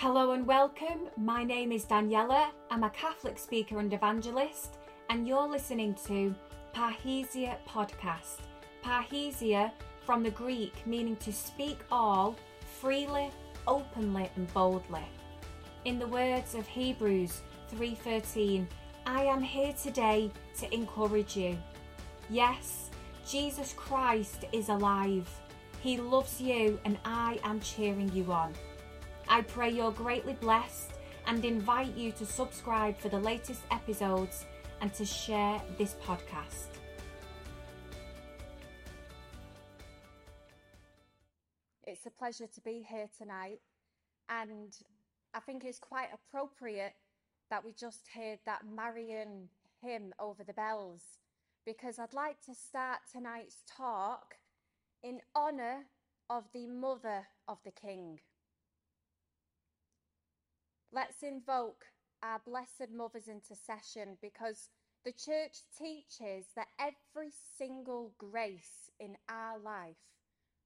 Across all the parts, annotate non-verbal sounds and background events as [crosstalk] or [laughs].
Hello and welcome. My name is Daniela. I'm a Catholic speaker and evangelist, and you're listening to Parrhesia Podcast. Parrhesia from the Greek meaning to speak all freely, openly, and boldly. In the words of Hebrews 3:13, I am here today to encourage you. Yes, Jesus Christ is alive. He loves you and I am cheering you on. I pray you're greatly blessed and invite you to subscribe for the latest episodes and to share this podcast. It's a pleasure to be here tonight, and I think it's quite appropriate that we just heard that Marian hymn over the bells because I'd like to start tonight's talk in honour of the mother of the King. Let's invoke our Blessed Mother's intercession because the Church teaches that every single grace in our life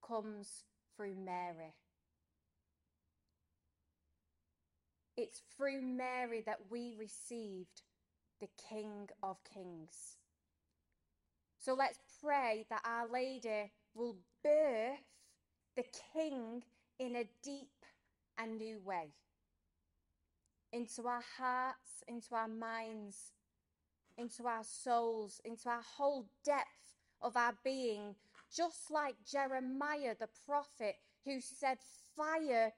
comes through Mary. It's through Mary that we received the King of Kings. So let's pray that Our Lady will birth the King in a deep and new way into our hearts, into our minds, into our souls, into our whole depth of our being, just like Jeremiah the prophet who said fire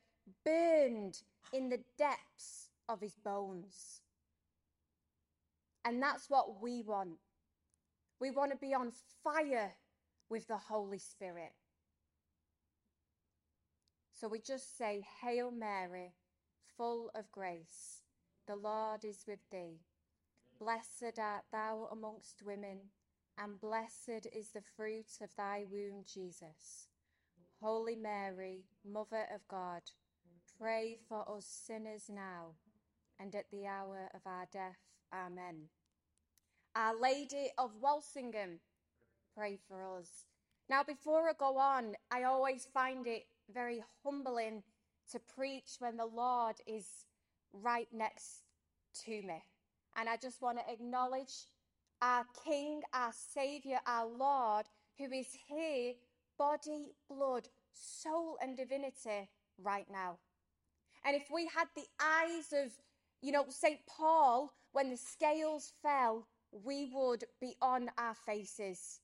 burned in the depths of his bones. And that's what we want. We want to be on fire with the Holy Spirit. So we just say, Hail Mary full of grace. The Lord is with thee. Blessed art thou amongst women, and blessed is the fruit of thy womb, Jesus. Holy Mary, Mother of God, pray for us sinners now and at the hour of our death. Amen. Our Lady of Walsingham, pray for us. Now, before I go on, I always find it very humbling to preach when the Lord is right next to me. And I just want to acknowledge our King, our Saviour, our Lord, who is here, body, blood, soul, and divinity right now. And if we had the eyes of, you know, St. Paul, when the scales fell, we would be on our faces.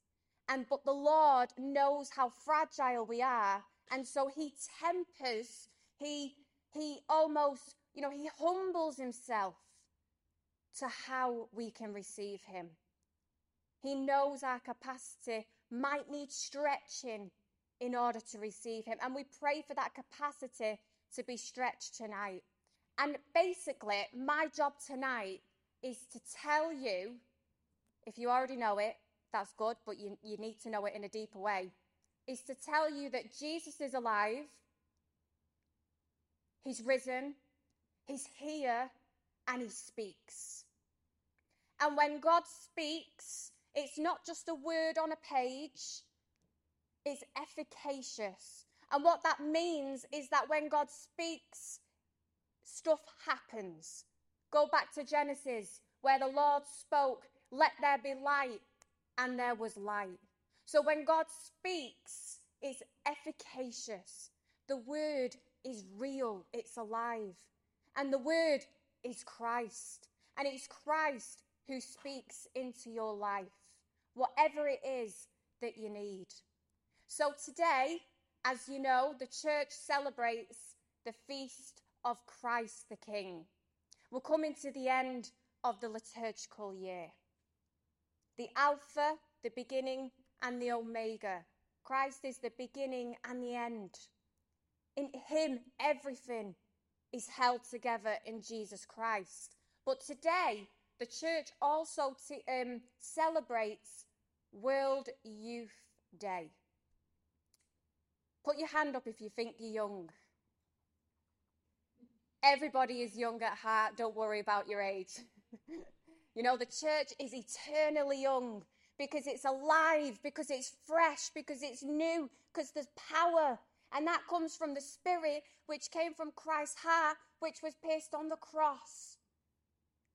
And but the Lord knows how fragile we are, and so he tempers he, he almost, you know, he humbles himself to how we can receive him. He knows our capacity might need stretching in order to receive him. And we pray for that capacity to be stretched tonight. And basically, my job tonight is to tell you, if you already know it, that's good, but you, you need to know it in a deeper way, is to tell you that Jesus is alive He's risen, He's here, and He speaks. And when God speaks, it's not just a word on a page, it's efficacious. And what that means is that when God speaks, stuff happens. Go back to Genesis, where the Lord spoke, Let there be light, and there was light. So when God speaks, it's efficacious. The word is real, it's alive. And the word is Christ. And it's Christ who speaks into your life, whatever it is that you need. So today, as you know, the church celebrates the feast of Christ the King. We're coming to the end of the liturgical year. The Alpha, the beginning, and the Omega. Christ is the beginning and the end. In Him, everything is held together in Jesus Christ. But today, the church also t- um, celebrates World Youth Day. Put your hand up if you think you're young. Everybody is young at heart. Don't worry about your age. [laughs] you know, the church is eternally young because it's alive, because it's fresh, because it's new, because there's power And that comes from the Spirit which came from Christ's heart, which was pierced on the cross.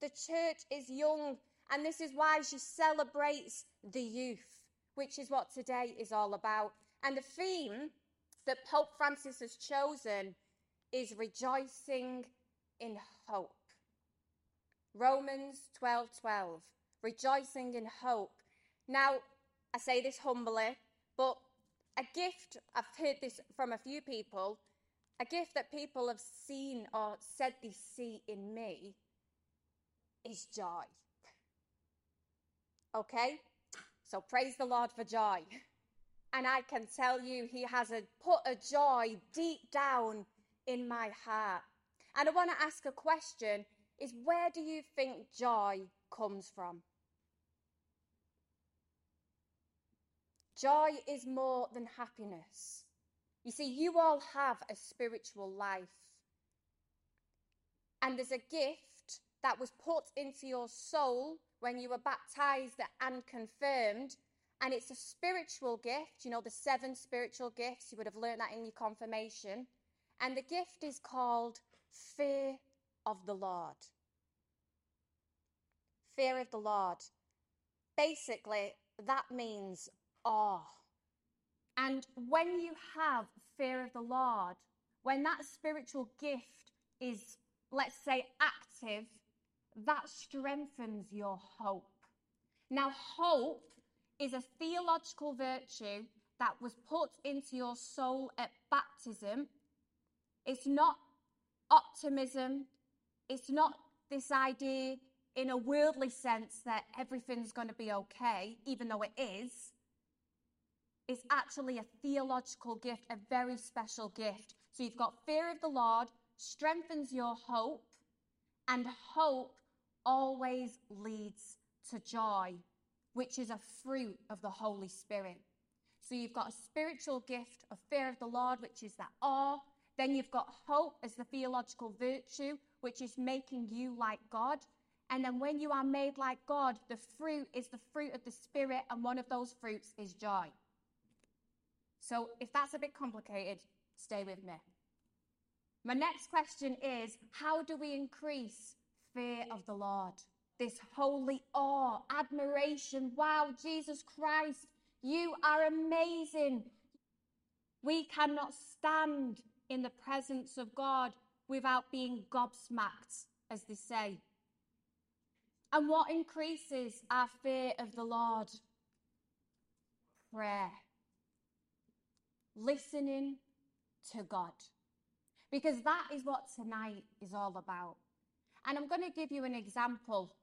The church is young, and this is why she celebrates the youth, which is what today is all about. And the theme that Pope Francis has chosen is rejoicing in hope. Romans 12 12, rejoicing in hope. Now, I say this humbly, but a gift, I've heard this from a few people, a gift that people have seen or said they see in me is joy. Okay? So praise the Lord for joy. And I can tell you, He has a, put a joy deep down in my heart. And I want to ask a question is where do you think joy comes from? Joy is more than happiness. You see, you all have a spiritual life. And there's a gift that was put into your soul when you were baptized and confirmed. And it's a spiritual gift, you know, the seven spiritual gifts. You would have learned that in your confirmation. And the gift is called fear of the Lord. Fear of the Lord. Basically, that means awe. And when you have fear of the Lord, when that spiritual gift is, let's say, active, that strengthens your hope. Now, hope is a theological virtue that was put into your soul at baptism. It's not optimism, it's not this idea in a worldly sense that everything's going to be okay, even though it is is actually a theological gift, a very special gift. So you've got fear of the Lord, strengthens your hope, and hope always leads to joy, which is a fruit of the Holy Spirit. So you've got a spiritual gift of fear of the Lord, which is that awe. Then you've got hope as the theological virtue, which is making you like God. And then when you are made like God, the fruit is the fruit of the Spirit, and one of those fruits is joy. So if that's a bit complicated, stay with me. My next question is how do we increase fear of the Lord? This holy awe, admiration. Wow, Jesus Christ, you are amazing. We cannot stand in the presence of God without being gobsmacked, as they say. And what increases our fear of the Lord? Prayer listening to God. Because that is what tonight is all about. And I'm going to give you an example.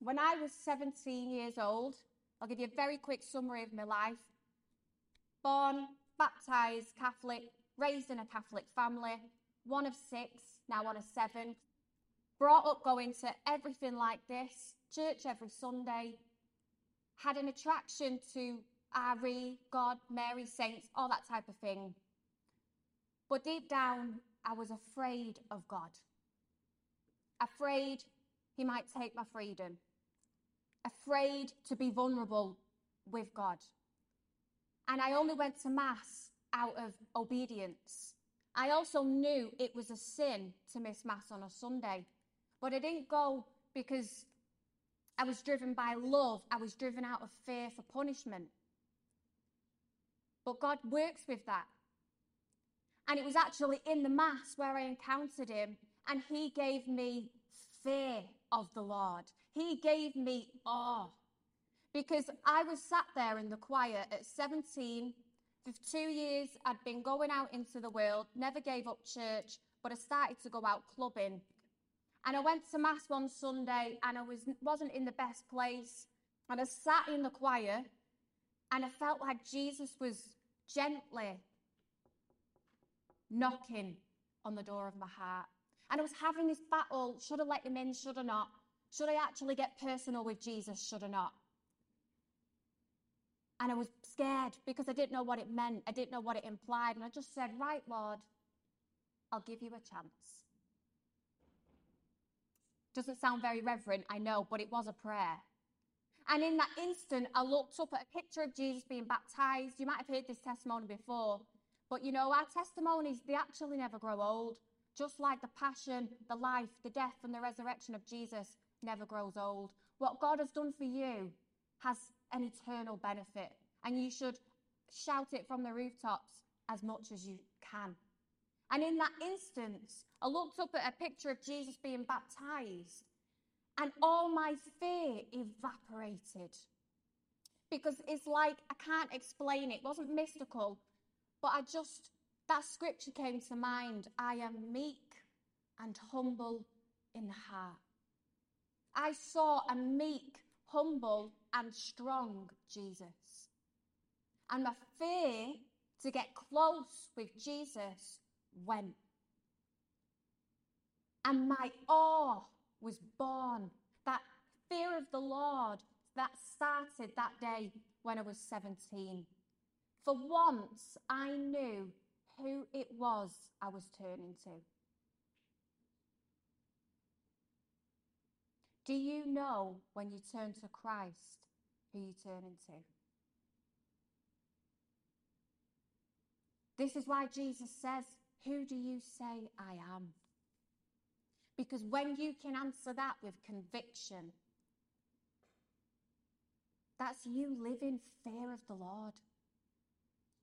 When I was 17 years old, I'll give you a very quick summary of my life. Born, baptized Catholic, raised in a Catholic family, one of six, now one of seven. Brought up going to everything like this, church every Sunday. Had an attraction to Ari, God, Mary, saints, all that type of thing. But deep down, I was afraid of God. Afraid he might take my freedom. Afraid to be vulnerable with God. And I only went to Mass out of obedience. I also knew it was a sin to miss Mass on a Sunday. But I didn't go because I was driven by love, I was driven out of fear for punishment. But God works with that. And it was actually in the Mass where I encountered Him, and He gave me fear of the Lord. He gave me awe. Because I was sat there in the choir at 17. For two years, I'd been going out into the world, never gave up church, but I started to go out clubbing. And I went to Mass one Sunday and I was, wasn't in the best place. And I sat in the choir and I felt like Jesus was gently knocking on the door of my heart. And I was having this battle should I let him in, should I not? Should I actually get personal with Jesus, should I not? And I was scared because I didn't know what it meant. I didn't know what it implied. And I just said, Right, Lord, I'll give you a chance. Doesn't sound very reverent, I know, but it was a prayer. And in that instant, I looked up at a picture of Jesus being baptized. You might have heard this testimony before, But you know, our testimonies, they actually never grow old. Just like the passion, the life, the death, and the resurrection of Jesus never grows old. What God has done for you has an eternal benefit, and you should shout it from the rooftops as much as you can. And in that instance, I looked up at a picture of Jesus being baptized, and all my fear evaporated. Because it's like I can't explain it. It wasn't mystical, but I just, that scripture came to mind. I am meek and humble in heart. I saw a meek, humble, and strong Jesus. And my fear to get close with Jesus went. And my awe was born. That fear of the Lord that started that day when I was 17. For once, I knew who it was I was turning to. Do you know when you turn to Christ who you turn into? This is why Jesus says, Who do you say I am? Because when you can answer that with conviction, that's you living fear of the Lord.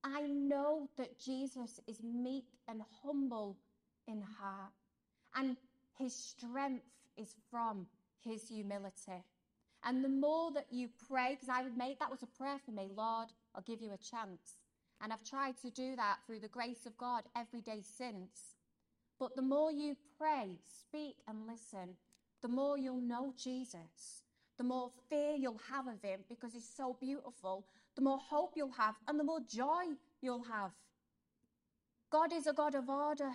I know that Jesus is meek and humble in heart, and his strength is from his humility. And the more that you pray, because I would make that was a prayer for me, Lord, I'll give you a chance. And I've tried to do that through the grace of God every day since. But the more you pray, speak, and listen, the more you'll know Jesus, the more fear you'll have of him because he's so beautiful, the more hope you'll have, and the more joy you'll have. God is a God of order,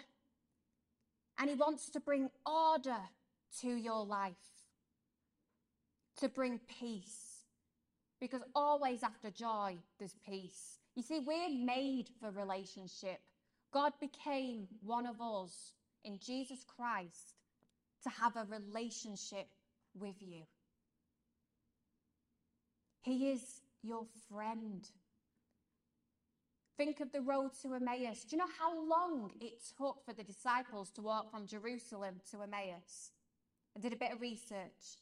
and he wants to bring order to your life, to bring peace. Because always after joy, there's peace. You see, we're made for relationship. God became one of us in Jesus Christ to have a relationship with you. He is your friend. Think of the road to Emmaus. Do you know how long it took for the disciples to walk from Jerusalem to Emmaus? I did a bit of research.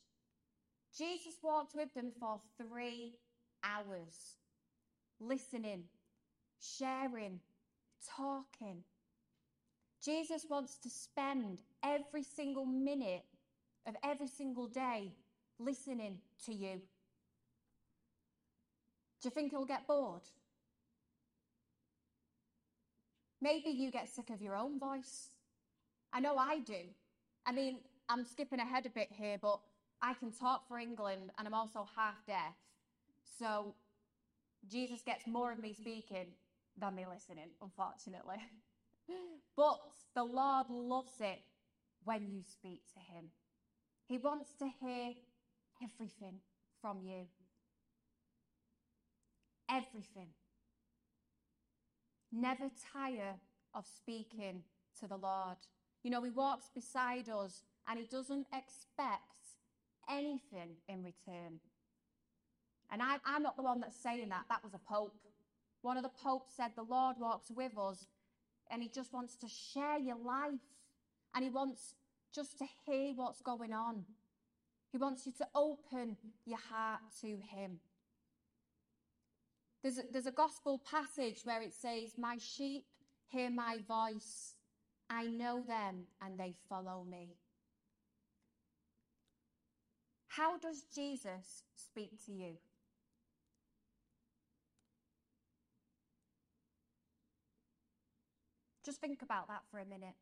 Jesus walked with them for three hours listening, sharing, talking. Jesus wants to spend every single minute of every single day listening to you. Do you think he'll get bored? Maybe you get sick of your own voice. I know I do. I mean, I'm skipping ahead a bit here, but I can talk for England and I'm also half deaf. So Jesus gets more of me speaking than me listening, unfortunately. [laughs] but the Lord loves it when you speak to Him. He wants to hear everything from you. Everything. Never tire of speaking to the Lord. You know, He walks beside us and He doesn't expect anything in return. And I, I'm not the one that's saying that. That was a pope. One of the popes said, The Lord walks with us and he just wants to share your life and he wants just to hear what's going on. He wants you to open your heart to him. There's a, there's a gospel passage where it says, My sheep hear my voice. I know them and they follow me. How does Jesus speak to you? Just think about that for a minute.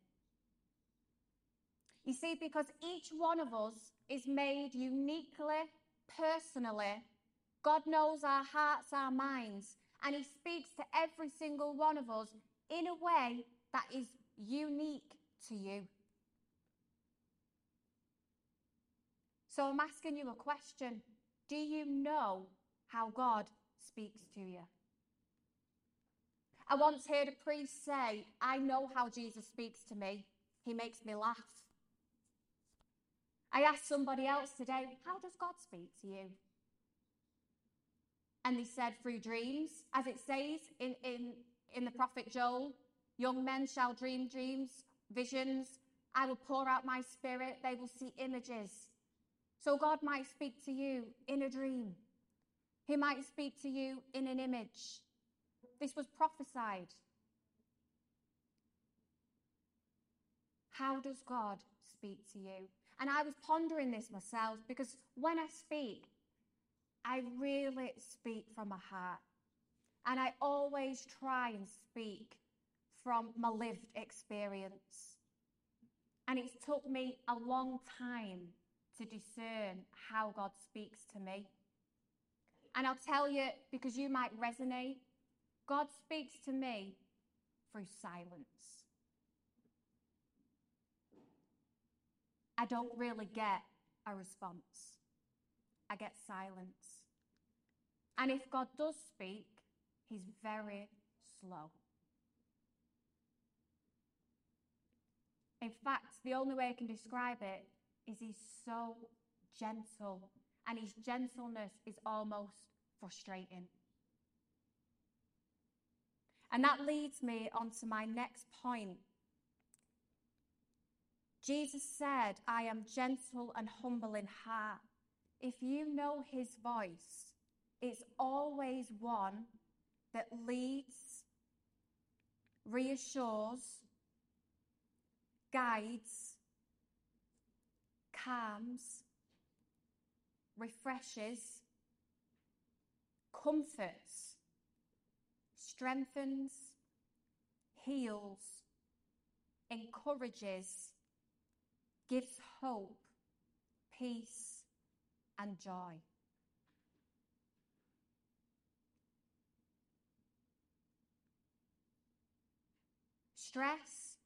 You see, because each one of us is made uniquely, personally, God knows our hearts, our minds, and He speaks to every single one of us in a way that is unique to you. So I'm asking you a question Do you know how God speaks to you? I once heard a priest say, I know how Jesus speaks to me. He makes me laugh. I asked somebody else today, How does God speak to you? And they said, Through dreams, as it says in, in in the prophet Joel, young men shall dream dreams, visions. I will pour out my spirit. They will see images. So God might speak to you in a dream. He might speak to you in an image. This was prophesied. How does God speak to you? And I was pondering this myself because when I speak, I really speak from my heart. And I always try and speak from my lived experience. And it's took me a long time to discern how God speaks to me. And I'll tell you, because you might resonate, God speaks to me through silence. I don't really get a response, I get silence. And if God does speak, He's very slow. In fact, the only way I can describe it is He's so gentle, and His gentleness is almost frustrating. And that leads me on to my next point. Jesus said, I am gentle and humble in heart. If you know his voice, it's always one that leads, reassures, guides, calms, refreshes, comforts, strengthens, heals, encourages, gives hope, peace, and joy. Stress,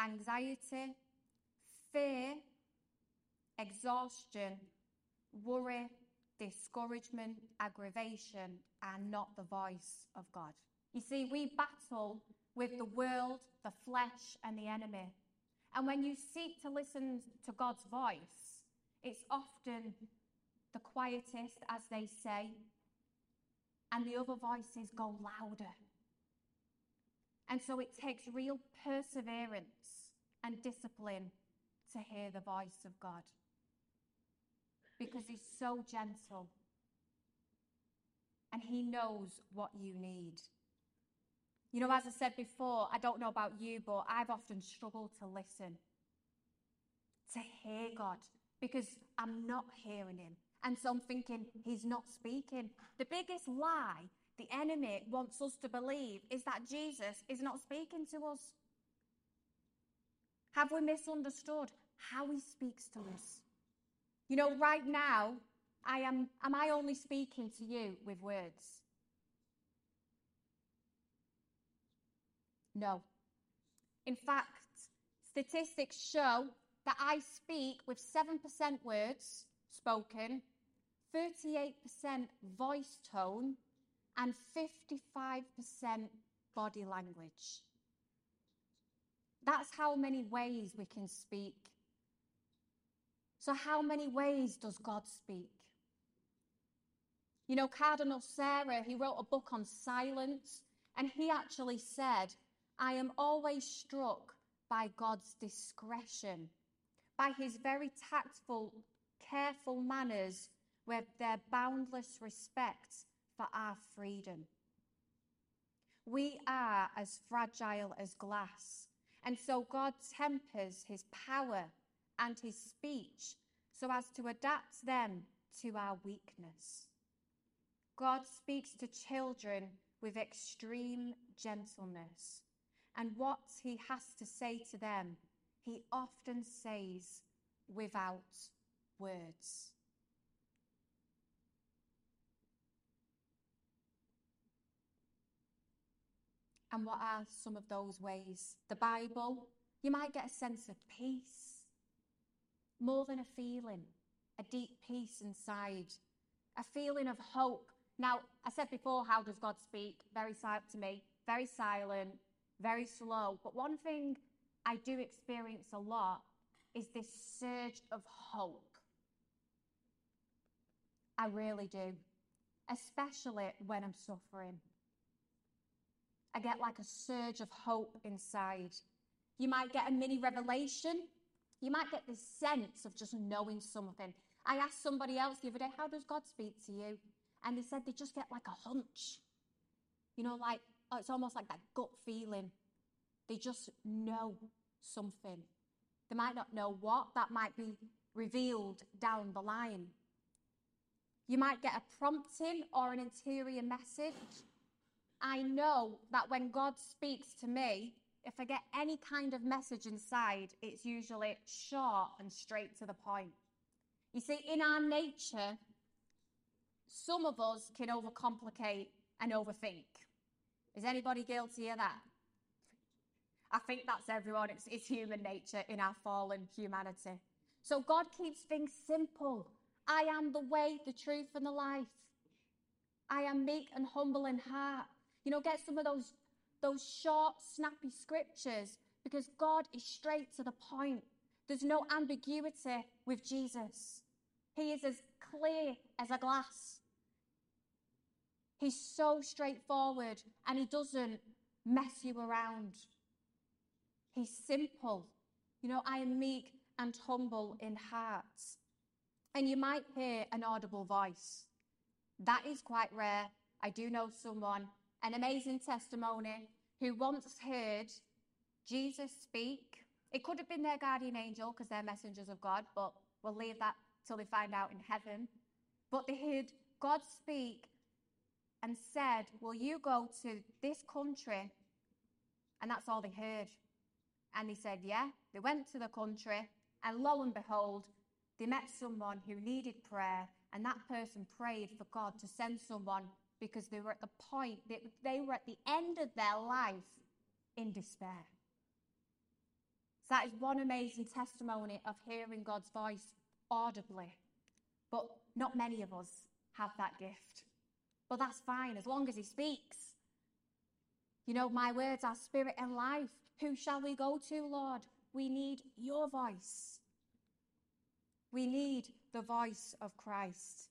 anxiety, fear, exhaustion, worry, discouragement, aggravation are not the voice of God. You see, we battle with the world, the flesh, and the enemy. And when you seek to listen to God's voice, it's often the quietest, as they say, and the other voices go louder. And so it takes real perseverance and discipline to hear the voice of God because He's so gentle and He knows what you need. You know, as I said before, I don't know about you, but I've often struggled to listen, to hear God, because I'm not hearing Him. And so I'm thinking, He's not speaking. The biggest lie the enemy wants us to believe is that Jesus is not speaking to us. Have we misunderstood how He speaks to us? You know, right now, I am, am I only speaking to you with words? No. In fact, statistics show that I speak with 7% words spoken, 38% voice tone, and 55% body language. That's how many ways we can speak. So, how many ways does God speak? You know, Cardinal Sarah, he wrote a book on silence, and he actually said, I am always struck by God's discretion, by his very tactful, careful manners with their boundless respect for our freedom. We are as fragile as glass, and so God tempers his power and his speech so as to adapt them to our weakness. God speaks to children with extreme gentleness, and what he has to say to them, he often says without words. And what are some of those ways? The Bible, you might get a sense of peace, more than a feeling, a deep peace inside, a feeling of hope. Now, I said before, how does God speak? Very silent to me, very silent, very slow. But one thing I do experience a lot is this surge of hope. I really do, especially when I'm suffering I get like a surge of hope inside. You might get a mini revelation. You might get this sense of just knowing something. I asked somebody else the other day, How does God speak to you? And they said they just get like a hunch. You know, like, oh, it's almost like that gut feeling. They just know something. They might not know what, that might be revealed down the line. You might get a prompting or an interior message. I know that when God speaks to me, if I get any kind of message inside, it's usually short and straight to the point. You see, in our nature, some of us can overcomplicate and overthink. Is anybody guilty of that? I think that's everyone. It's, it's human nature in our fallen humanity. So God keeps things simple. I am the way, the truth, and the life. I am meek and humble in heart. You know, get some of those, those short, snappy scriptures because God is straight to the point. There's no ambiguity with Jesus. He is as clear as a glass. He's so straightforward and he doesn't mess you around. He's simple. You know, I am meek and humble in heart. And you might hear an audible voice. That is quite rare. I do know someone, an amazing testimony, who once heard Jesus speak. It could have been their guardian angel because they're messengers of God, but we'll leave that till they find out in heaven. But they heard God speak and said, Will you go to this country? And that's all they heard. And he said, Yeah. They went to the country, and lo and behold, they met someone who needed prayer, and that person prayed for God to send someone because they were at the point, that they were at the end of their life in despair. So that is one amazing testimony of hearing God's voice audibly. But not many of us have that gift. But that's fine as long as He speaks. You know, my words are spirit and life. Who shall we go to, Lord? We need your voice. We need the voice of Christ.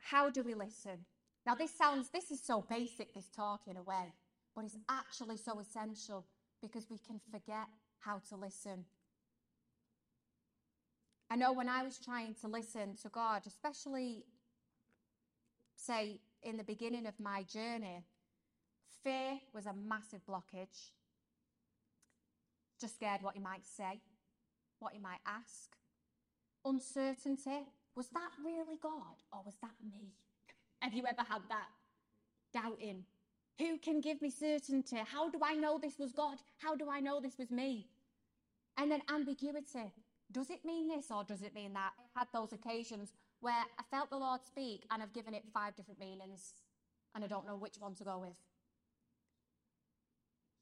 How do we listen? Now, this sounds, this is so basic, this talk in a way, but it's actually so essential because we can forget how to listen. I know when I was trying to listen to God, especially, say, in the beginning of my journey, fear was a massive blockage. Just scared what He might say, what He might ask. Uncertainty was that really God or was that me? [laughs] Have you ever had that? Doubting. Who can give me certainty? How do I know this was God? How do I know this was me? And then ambiguity. Does it mean this or does it mean that? I had those occasions where I felt the Lord speak and I've given it five different meanings and I don't know which one to go with.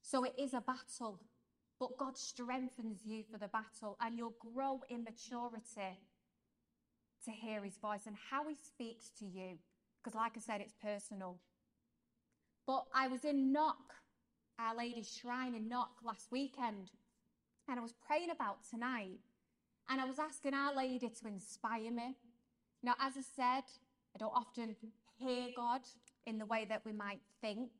So it is a battle, but God strengthens you for the battle and you'll grow in maturity to hear his voice and how he speaks to you. Because, like I said, it's personal. But I was in Knock, Our Lady's Shrine in Knock last weekend, and I was praying about tonight. And I was asking Our Lady to inspire me. Now, as I said, I don't often hear God in the way that we might think.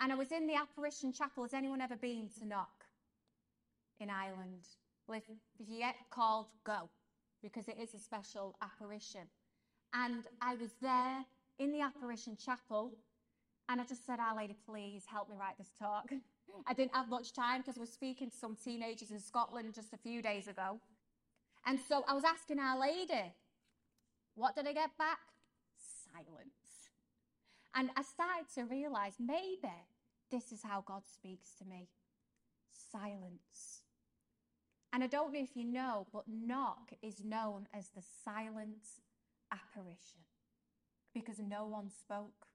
And I was in the apparition chapel. Has anyone ever been to Knock in Ireland? Well, if, if called, go because it is a special apparition. And I was there in the apparition chapel, and I just said, Our Lady, please help me write this talk. [laughs] I didn't have much time because I was speaking to some teenagers in Scotland just a few days ago. And so I was asking Our Lady, what did I get back? Silence. And I started to realize maybe this is how God speaks to me silence. And I don't know if you know, but Knock is known as the silent apparition because no one spoke.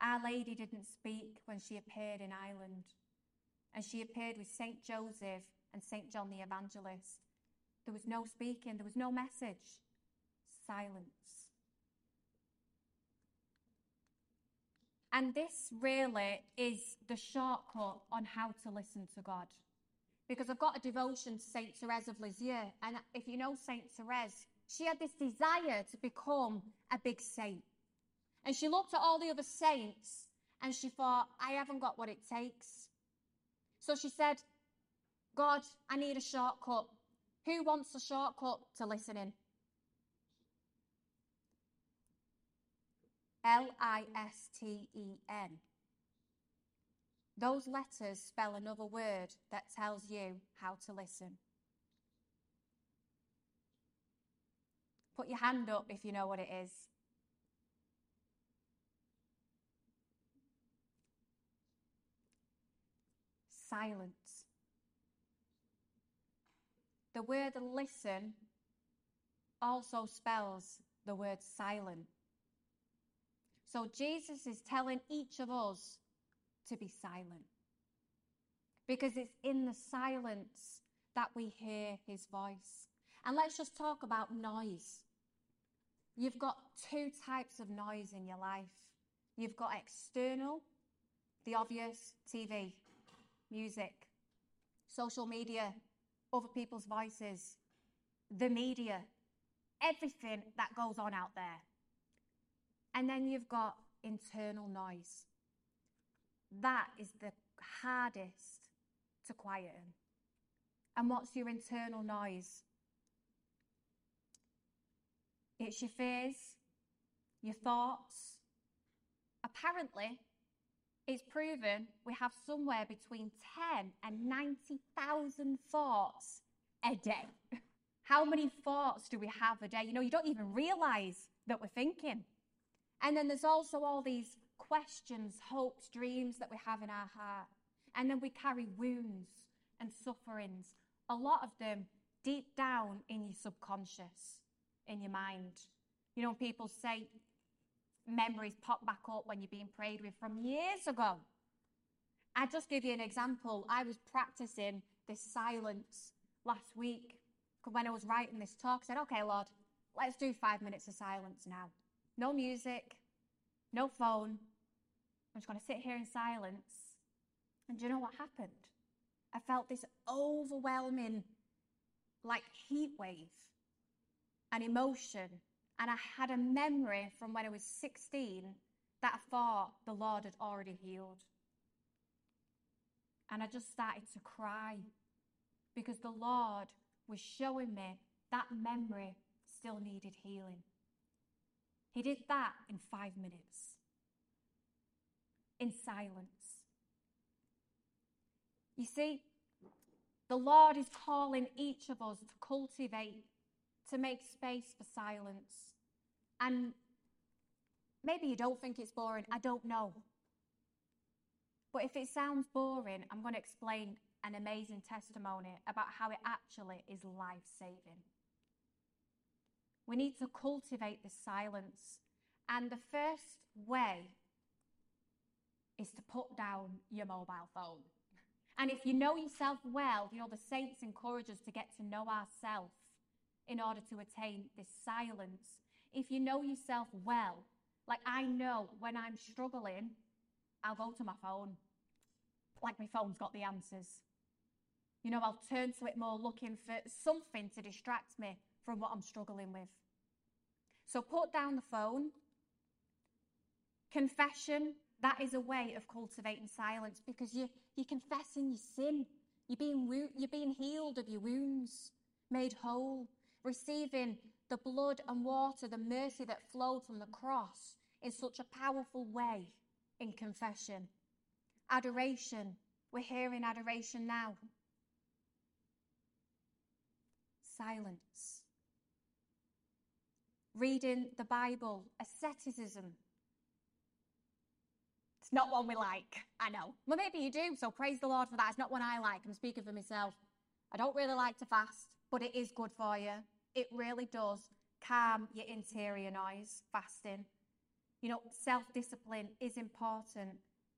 Our Lady didn't speak when she appeared in Ireland, and she appeared with St. Joseph and St. John the Evangelist. There was no speaking, there was no message, silence. And this really is the shortcut on how to listen to God because I've got a devotion to Saint Therese of Lisieux. And if you know Saint Therese, she had this desire to become a big saint. And she looked at all the other saints and she thought, I haven't got what it takes. So she said, God, I need a shortcut. Who wants a shortcut to listening? L I S T E N. Those letters spell another word that tells you how to listen. Put your hand up if you know what it is. Silence. The word listen also spells the word silent. So Jesus is telling each of us to be silent. Because it's in the silence that we hear his voice. And let's just talk about noise. You've got two types of noise in your life you've got external, the obvious TV, music, social media, other people's voices, the media, everything that goes on out there. And then you've got internal noise. That is the hardest to quieten. And what's your internal noise? It's your fears, your thoughts. Apparently, it's proven we have somewhere between 10 and 90,000 thoughts a day. [laughs] How many thoughts do we have a day? You know, you don't even realize that we're thinking. And then there's also all these questions, hopes, dreams that we have in our heart. And then we carry wounds and sufferings, a lot of them deep down in your subconscious, in your mind. You know, people say memories pop back up when you're being prayed with from years ago. I just give you an example. I was practicing this silence last week when I was writing this talk. I said, okay, Lord, let's do five minutes of silence now. No music, no phone. I'm just going to sit here in silence. And do you know what happened? I felt this overwhelming, like heat wave, an emotion. And I had a memory from when I was 16 that I thought the Lord had already healed. And I just started to cry because the Lord was showing me that memory still needed healing. He did that in five minutes, in silence. You see, the Lord is calling each of us to cultivate, to make space for silence. And maybe you don't think it's boring, I don't know. But if it sounds boring, I'm going to explain an amazing testimony about how it actually is life saving. We need to cultivate this silence. And the first way is to put down your mobile phone. And if you know yourself well, you know, the saints encourage us to get to know ourselves in order to attain this silence. If you know yourself well, like I know when I'm struggling, I'll go to my phone. Like my phone's got the answers. You know, I'll turn to it more looking for something to distract me from what I'm struggling with. So put down the phone. Confession, that is a way of cultivating silence because you, you're confessing your sin. You're being, you're being healed of your wounds, made whole, receiving the blood and water, the mercy that flowed from the cross in such a powerful way in confession. Adoration, we're hearing adoration now. Silence. Reading the Bible, asceticism, It's not one we like. I know. Well, maybe you do, so praise the Lord for that. It's not one I like. I'm speaking for myself. I don't really like to fast, but it is good for you. It really does calm your interior noise, fasting. You know, self discipline is important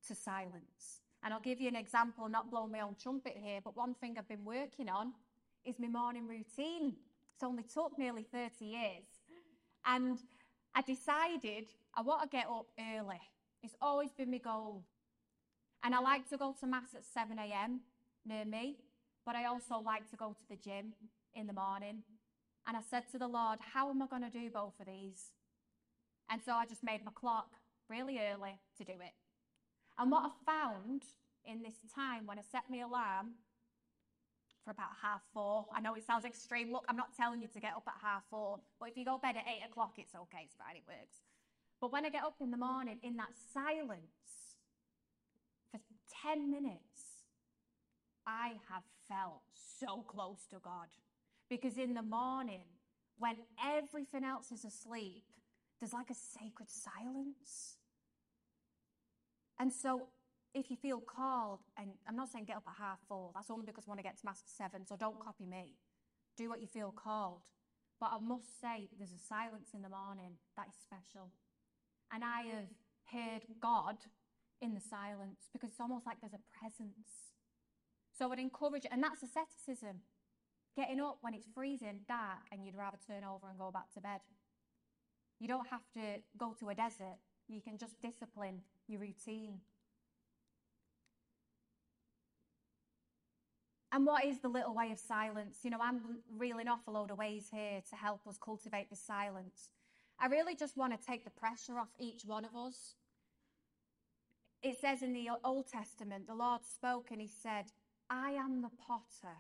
to silence. And I'll give you an example, not blowing my own trumpet here, but one thing I've been working on is my morning routine. It's only took nearly 30 years. And I decided I want to get up early. It's always been my goal. And I like to go to Mass at 7 a.m. near me, but I also like to go to the gym in the morning. And I said to the Lord, How am I going to do both of these? And so I just made my clock really early to do it. And what I found in this time when I set my alarm for about half four, I know it sounds extreme. Look, I'm not telling you to get up at half four, but if you go bed at eight o'clock, it's okay, it's fine, it works. But when I get up in the morning in that silence for 10 minutes, I have felt so close to God. Because in the morning, when everything else is asleep, there's like a sacred silence. And so if you feel called, and I'm not saying get up at half four, that's only because I want to get to Mass seven, so don't copy me. Do what you feel called. But I must say, there's a silence in the morning that is special. And I have heard God in the silence because it's almost like there's a presence. So I would encourage, and that's asceticism. Getting up when it's freezing, dark, and you'd rather turn over and go back to bed. You don't have to go to a desert. You can just discipline your routine. And what is the little way of silence? You know, I'm reeling off a load of ways here to help us cultivate the silence. I really just want to take the pressure off each one of us. It says in the Old Testament, the Lord spoke and he said, I am the potter,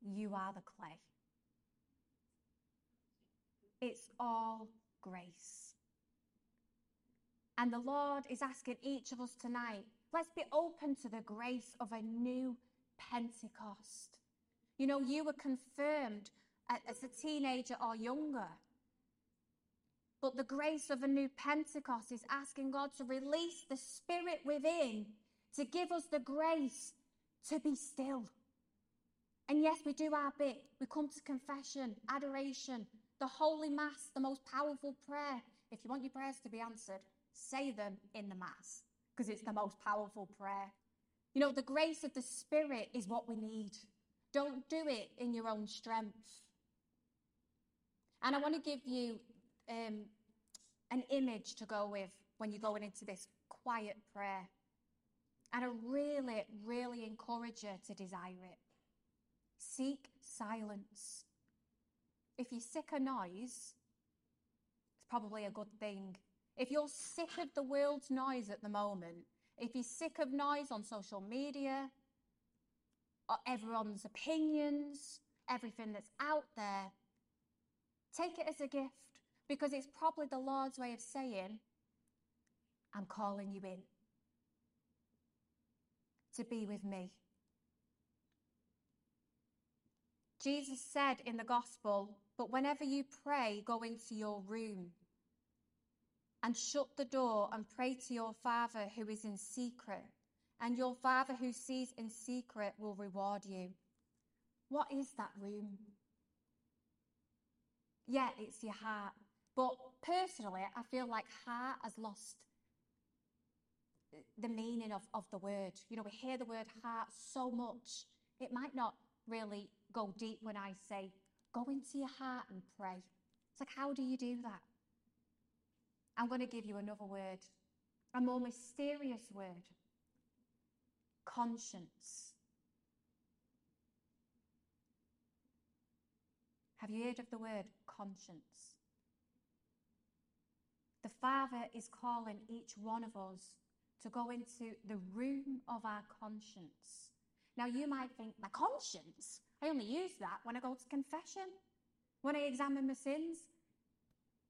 you are the clay. It's all grace. And the Lord is asking each of us tonight, let's be open to the grace of a new Pentecost. You know, you were confirmed as a teenager or younger. But the grace of a new Pentecost is asking God to release the Spirit within, to give us the grace to be still. And yes, we do our bit. We come to confession, adoration, the Holy Mass, the most powerful prayer. If you want your prayers to be answered, say them in the Mass because it's the most powerful prayer. You know, the grace of the Spirit is what we need. Don't do it in your own strength. And I want to give you um, an image to go with when you're going into this quiet prayer. And I really, really encourage you to desire it. Seek silence. If you're sick of noise, it's probably a good thing. If you're sick of the world's noise at the moment, if you're sick of noise on social media, uh, everyone's opinions, everything that's out there, take it as a gift because it's probably the Lord's way of saying, I'm calling you in to be with me. Jesus said in the gospel, but whenever you pray, go into your room and shut the door and pray to your Father who is in secret, and your Father who sees in secret will reward you. What is that room? Yeah, it's your heart. But personally, I feel like heart has lost the meaning of, of the word. You know, we hear the word heart so much, it might not really go deep when I say, go into your heart and pray. It's like, how do you do that? I'm going to give you another word, a more mysterious word conscience. Have you heard of the word conscience? The Father is calling each one of us to go into the room of our conscience. Now, you might think, my conscience? I only use that when I go to confession, when I examine my sins.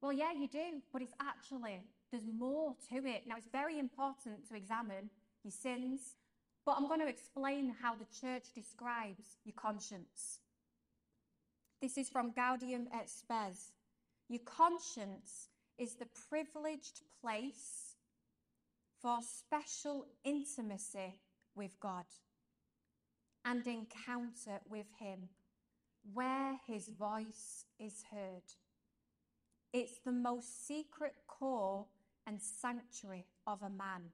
Well, yeah, you do, but it's actually, there's more to it. Now, it's very important to examine your sins, but I'm going to explain how the church describes your conscience. This is from Gaudium et Spes. Your conscience is the privileged place for special intimacy with God and encounter with Him where His voice is heard. It's the most secret core and sanctuary of a man.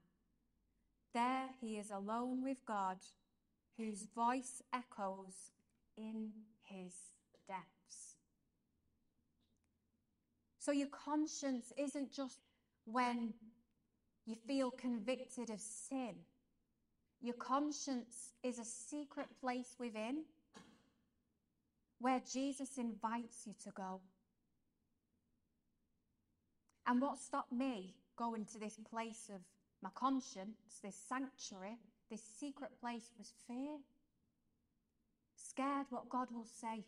There he is alone with God, whose voice echoes in his depths. So your conscience isn't just when you feel convicted of sin. Your conscience is a secret place within where Jesus invites you to go. And what stopped me going to this place of my conscience, this sanctuary, this secret place was fear. Scared what God will say.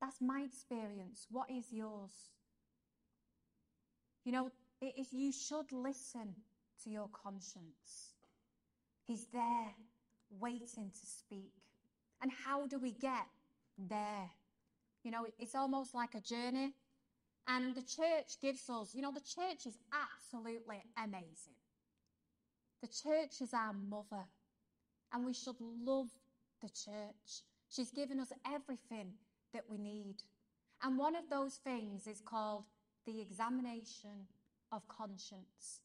That's my experience. What is yours? You know, it is you should listen to your conscience. He's there waiting to speak. And how do we get there? You know, it's almost like a journey. And the church gives us, you know, the church is absolutely amazing. The church is our mother, and we should love the church. She's given us everything that we need. And one of those things is called the examination of conscience.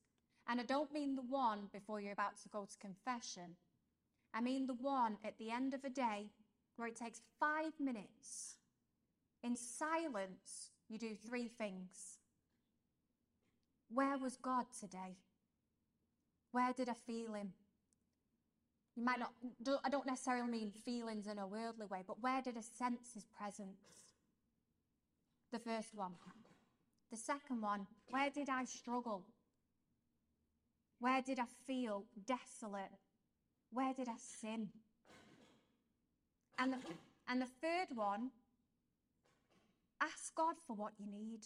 And I don't mean the one before you're about to go to confession. I mean the one at the end of a day where it takes five minutes. In silence, you do three things. Where was God today? Where did I feel Him? You might not, I don't necessarily mean feelings in a worldly way, but where did I sense His presence? The first one. The second one, where did I struggle? Where did I feel desolate? Where did I sin? And the, and the third one, ask God for what you need.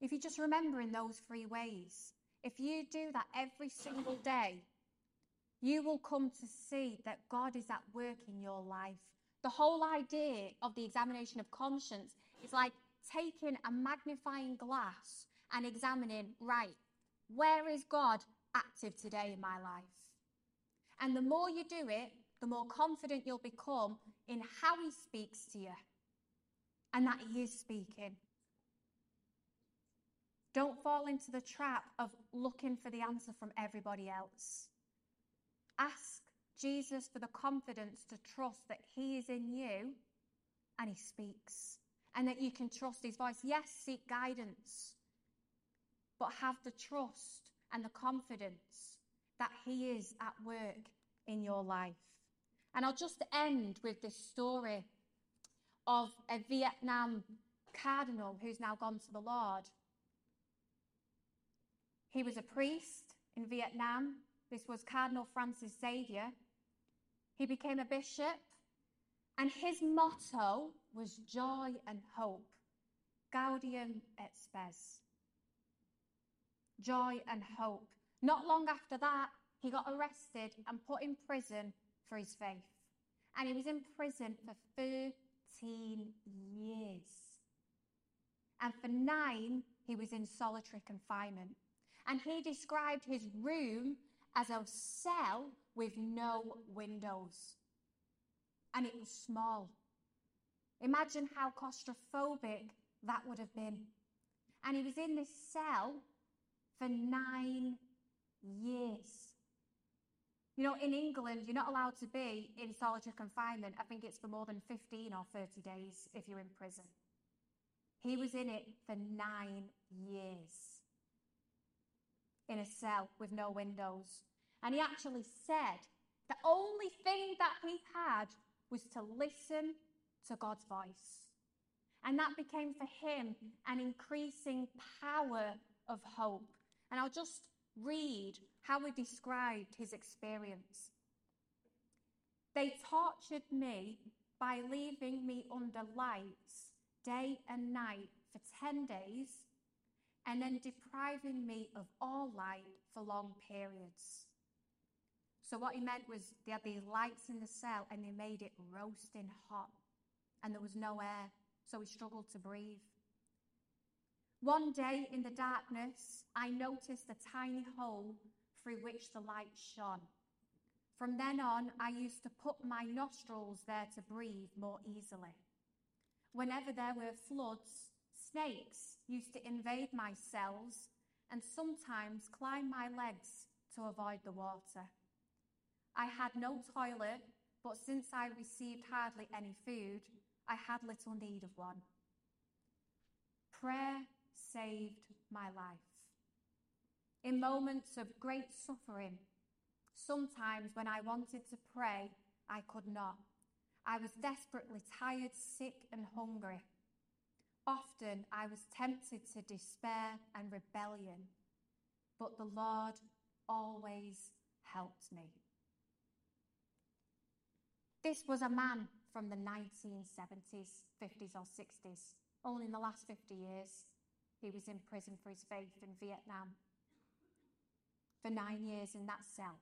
If you just remember in those three ways, if you do that every single day, you will come to see that God is at work in your life. The whole idea of the examination of conscience is like taking a magnifying glass and examining, right, where is God active today in my life? And the more you do it, the more confident you'll become in how He speaks to you and that He is speaking. Don't fall into the trap of looking for the answer from everybody else. Ask Jesus for the confidence to trust that He is in you and He speaks, and that you can trust His voice. Yes, seek guidance, but have the trust and the confidence that He is at work in your life. And I'll just end with this story of a Vietnam cardinal who's now gone to the Lord. He was a priest in Vietnam. This was Cardinal Francis Xavier. He became a bishop, and his motto was joy and hope. Gaudium et spes. Joy and hope. Not long after that, he got arrested and put in prison for his faith. And he was in prison for 13 years. And for nine, he was in solitary confinement. And he described his room as a cell with no windows. And it was small. Imagine how claustrophobic that would have been. And he was in this cell for nine years. You know, in England, you're not allowed to be in solitary confinement. I think it's for more than 15 or 30 days if you're in prison. He was in it for nine years in a cell with no windows. And he actually said the only thing that he had was to listen to God's voice. And that became for him an increasing power of hope. And I'll just read how he described his experience. They tortured me by leaving me under lights day and night for 10 days and then depriving me of all light for long periods. So, what he meant was they had these lights in the cell and they made it roasting hot, and there was no air, so he struggled to breathe. One day in the darkness, I noticed a tiny hole through which the light shone. From then on, I used to put my nostrils there to breathe more easily. Whenever there were floods, snakes used to invade my cells and sometimes climb my legs to avoid the water. I had no toilet, but since I received hardly any food, I had little need of one. Prayer saved my life. In moments of great suffering, sometimes when I wanted to pray, I could not. I was desperately tired, sick, and hungry. Often I was tempted to despair and rebellion, but the Lord always helped me. This was a man from the 1970s, 50s, or 60s. Only in the last 50 years, he was in prison for his faith in Vietnam for nine years in that cell.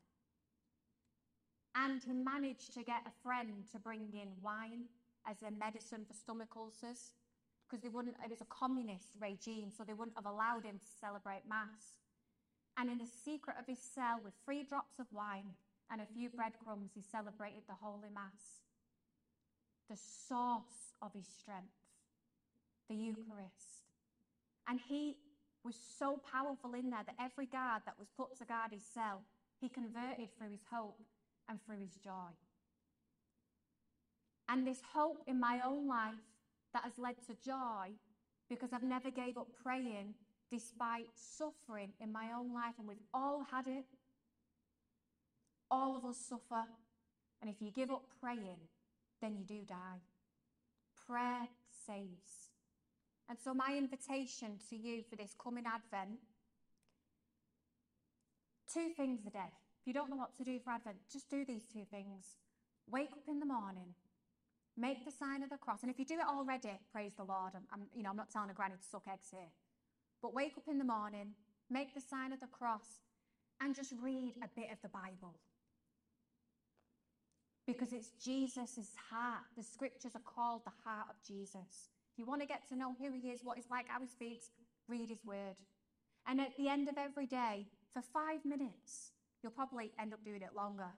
And he managed to get a friend to bring in wine as a medicine for stomach ulcers because they wouldn't, it was a communist regime, so they wouldn't have allowed him to celebrate Mass. And in the secret of his cell, with three drops of wine and a few breadcrumbs, he celebrated the Holy Mass. The source of his strength, the Eucharist. And he was so powerful in there that every guard that was put to guard his cell, he converted through his hope and through his joy. And this hope in my own life that has led to joy because I've never gave up praying despite suffering in my own life, and we've all had it. All of us suffer. And if you give up praying, then you do die. Prayer saves. And so, my invitation to you for this coming Advent two things a day. If you don't know what to do for Advent, just do these two things. Wake up in the morning, make the sign of the cross. And if you do it already, praise the Lord. I'm, I'm, you know, I'm not telling a granny to suck eggs here. But wake up in the morning, make the sign of the cross, and just read a bit of the Bible. Because it's Jesus' heart. The scriptures are called the heart of Jesus. If you want to get to know who he is, what he's like, how he speaks, read his word. And at the end of every day, for five minutes, you'll probably end up doing it longer.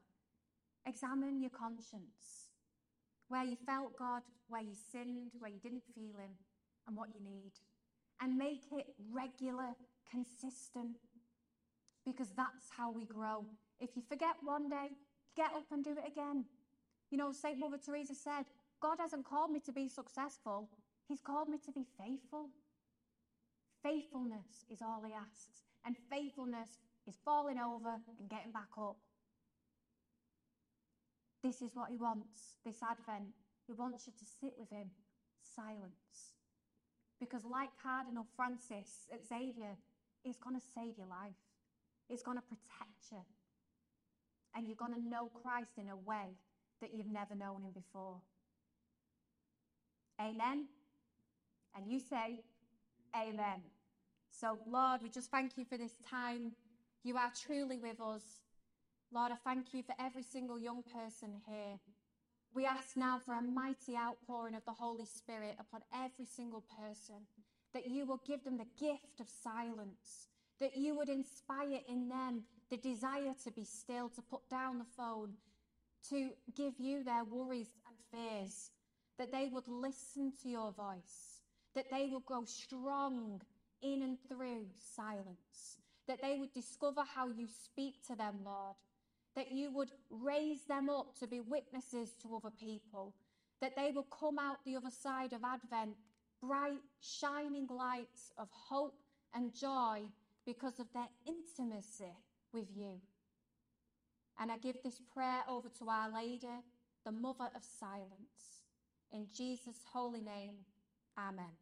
Examine your conscience. Where you felt God, where you sinned, where you didn't feel him, and what you need and make it regular, consistent, because that's how we grow. If you forget one day, get up and do it again. You know, St. Mother Teresa said, God hasn't called me to be successful, He's called me to be faithful. Faithfulness is all He asks, and faithfulness is falling over and getting back up. This is what He wants this Advent. He wants you to sit with Him, silence because, like Cardinal Francis at Xavier, it's going to save your life, it's going to protect you. And you're going to know Christ in a way that you've never known him before. Amen. And you say, Amen. So, Lord, we just thank you for this time. You are truly with us. Lord, I thank you for every single young person here. We ask now for a mighty outpouring of the Holy Spirit upon every single person, that you will give them the gift of silence, that you would inspire in them the desire to be still, to put down the phone, to give you their worries and fears, that they would listen to your voice, that they will grow strong in and through silence, that they would discover how you speak to them, Lord that you would raise them up to be witnesses to other people, that they will come out the other side of Advent bright, shining lights of hope and joy because of their intimacy with you. And I give this prayer over to Our Lady, the Mother of Silence. In Jesus' holy name, Amen.